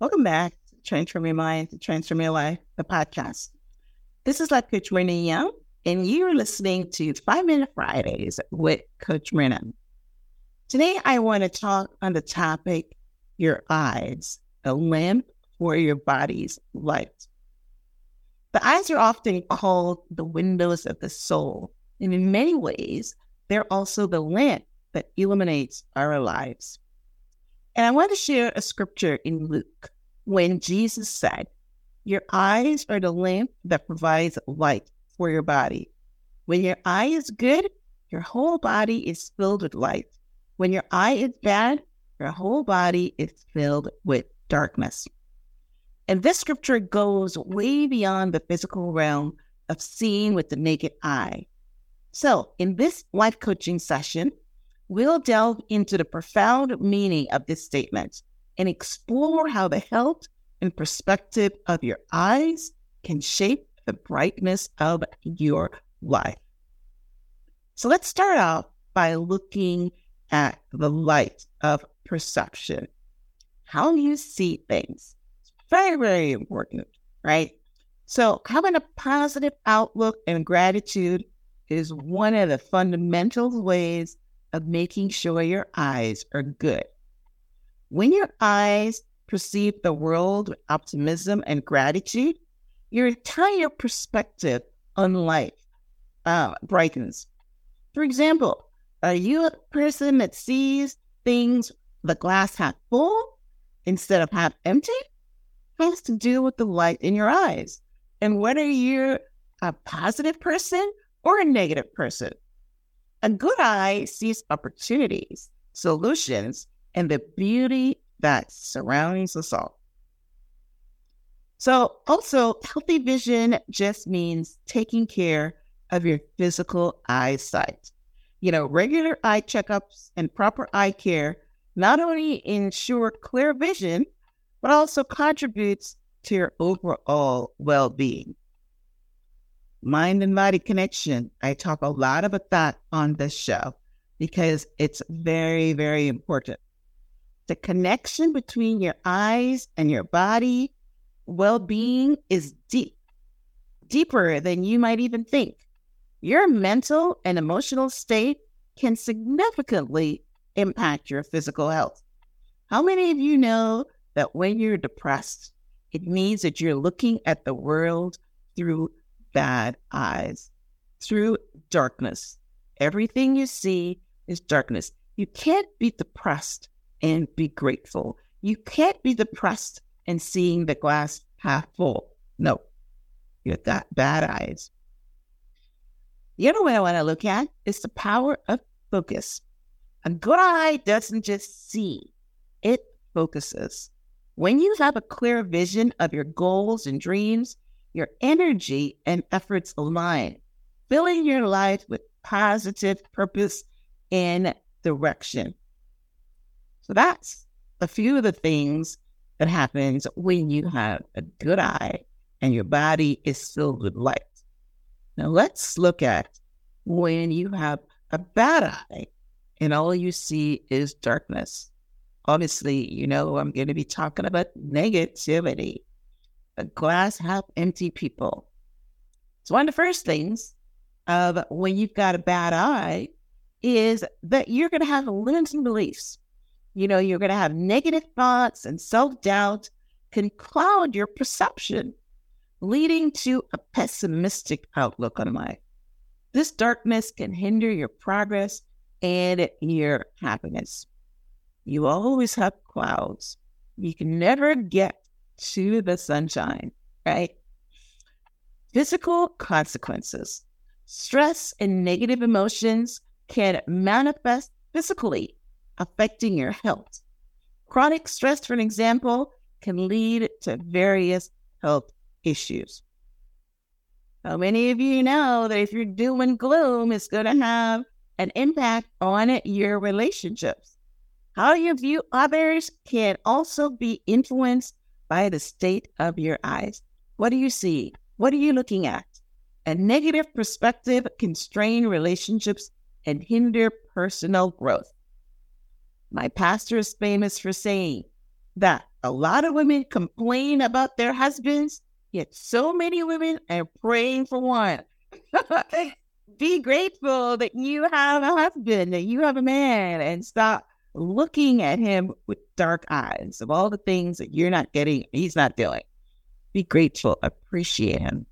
Welcome back to Transform Your Mind, Transform Your Life, the podcast. This is like Coach Myrna Young, and you're listening to Five Minute Fridays with Coach Myrna. Today, I want to talk on the topic your eyes, a lamp for your body's light. The eyes are often called the windows of the soul, and in many ways, they're also the lamp that illuminates our lives. And I want to share a scripture in Luke when Jesus said, Your eyes are the lamp that provides light for your body. When your eye is good, your whole body is filled with light. When your eye is bad, your whole body is filled with darkness. And this scripture goes way beyond the physical realm of seeing with the naked eye. So, in this life coaching session, we'll delve into the profound meaning of this statement and explore how the health and perspective of your eyes can shape the brightness of your life. So let's start off by looking at the light of perception. How you see things. It's very, very important, right? So having a positive outlook and gratitude is one of the fundamental ways of making sure your eyes are good. When your eyes perceive the world with optimism and gratitude, your entire perspective on life uh, brightens. For example, are you a person that sees things the glass half full instead of half empty? It has to do with the light in your eyes and whether you're a positive person or a negative person. A good eye sees opportunities, solutions, and the beauty that surrounds us all. So, also, healthy vision just means taking care of your physical eyesight. You know, regular eye checkups and proper eye care not only ensure clear vision, but also contributes to your overall well being mind and body connection. I talk a lot about that on this show because it's very, very important. The connection between your eyes and your body well being is deep, deeper than you might even think. Your mental and emotional state can significantly impact your physical health. How many of you know that when you're depressed, it means that you're looking at the world through bad eyes through darkness. Everything you see is darkness. You can't be depressed and be grateful. You can't be depressed and seeing the glass half full. No, you have got bad eyes. The other way I want to look at is the power of focus. A good eye doesn't just see, it focuses. When you have a clear vision of your goals and dreams, your energy and efforts align, filling your life with positive purpose and direction. So that's a few of the things that happens when you have a good eye and your body is filled with light. Now let's look at when you have a bad eye and all you see is darkness. Obviously, you know, I'm going to be talking about negativity a glass half empty people. So one of the first things of when you've got a bad eye is that you're going to have limiting beliefs. You know, you're going to have negative thoughts and self doubt can cloud your perception, leading to a pessimistic outlook on life. This darkness can hinder your progress and your happiness. You always have clouds. You can never get to the sunshine, right? Physical consequences. Stress and negative emotions can manifest physically, affecting your health. Chronic stress, for an example, can lead to various health issues. How many of you know that if you're doom and gloom, it's going to have an impact on your relationships? How you view others can also be influenced by the state of your eyes. What do you see? What are you looking at? A negative perspective can strain relationships and hinder personal growth. My pastor is famous for saying that a lot of women complain about their husbands, yet so many women are praying for one. Be grateful that you have a husband, that you have a man, and stop looking at him with dark eyes of all the things that you're not getting, he's not doing. Be grateful, appreciate him.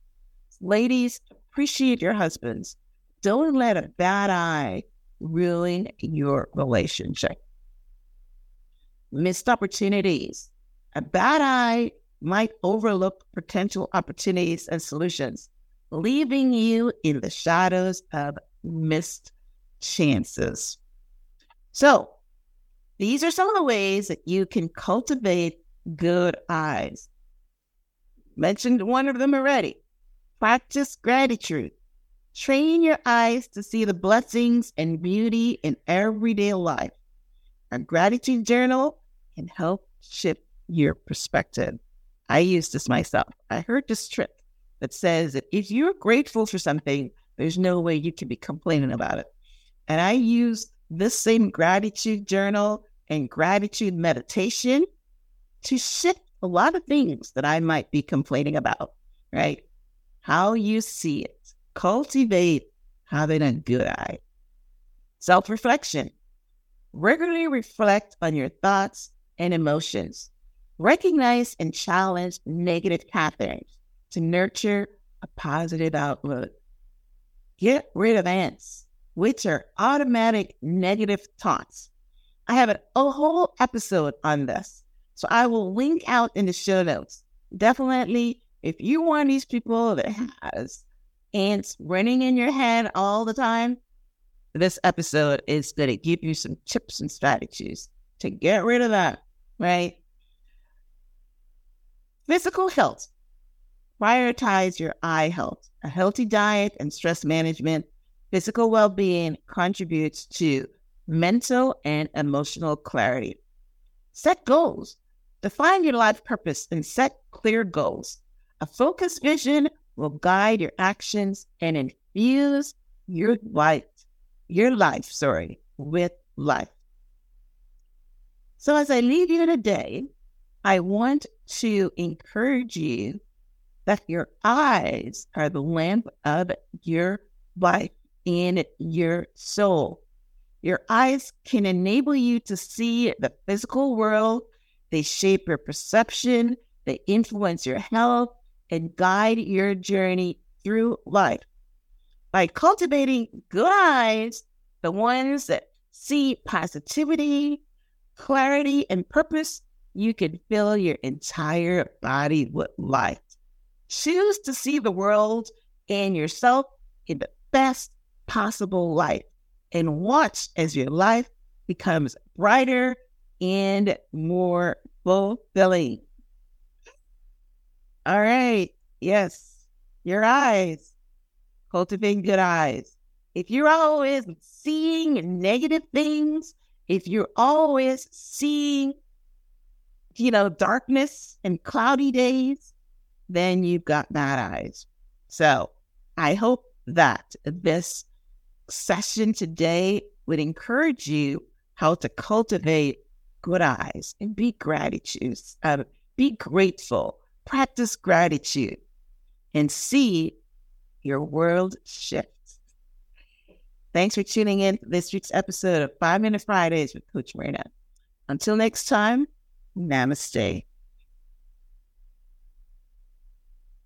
Ladies, appreciate your husbands. Don't let a bad eye ruin your relationship. Missed opportunities. A bad eye might overlook potential opportunities and solutions, leaving you in the shadows of missed chances. So, these are some of the ways that you can cultivate good eyes. Mentioned one of them already. Practice gratitude. Train your eyes to see the blessings and beauty in everyday life. A gratitude journal can help shift your perspective. I use this myself. I heard this trick that says that if you're grateful for something, there's no way you can be complaining about it. And I use this same gratitude journal and gratitude meditation to shift a lot of things that I might be complaining about, right? How you see it, cultivate having a good eye. Self reflection. Regularly reflect on your thoughts and emotions. Recognize and challenge negative patterns to nurture a positive outlook. Get rid of ants, which are automatic negative thoughts I have a, a whole episode on this. So I will link out in the show notes. Definitely, if you one of these people that has ants running in your head all the time, this episode is going to give you some tips and strategies to get rid of that, right? Physical health. Prioritize your eye health. A healthy diet and stress management, physical well being contributes to mental and emotional clarity. Set goals. Define your life purpose and set clear goals. A focused vision will guide your actions and infuse your life, your life, sorry, with life. So as I leave you today, I want to encourage you that your eyes are the lamp of your life in your soul. Your eyes can enable you to see the physical world. They shape your perception, they influence your health, and guide your journey through life. By cultivating good eyes, the ones that see positivity, clarity, and purpose, you can fill your entire body with light. Choose to see the world and yourself in the best possible light and watch as your life becomes brighter and more fulfilling. All right. Yes. Your eyes. Cultivating good eyes. If you're always seeing negative things, if you're always seeing, you know, darkness and cloudy days, then you've got bad eyes. So I hope that this session today would encourage you how to cultivate good eyes and be gratitude, uh, be grateful, practice gratitude, and see your world shift. Thanks for tuning in to this week's episode of Five Minute Fridays with Coach Myrna. Until next time, namaste.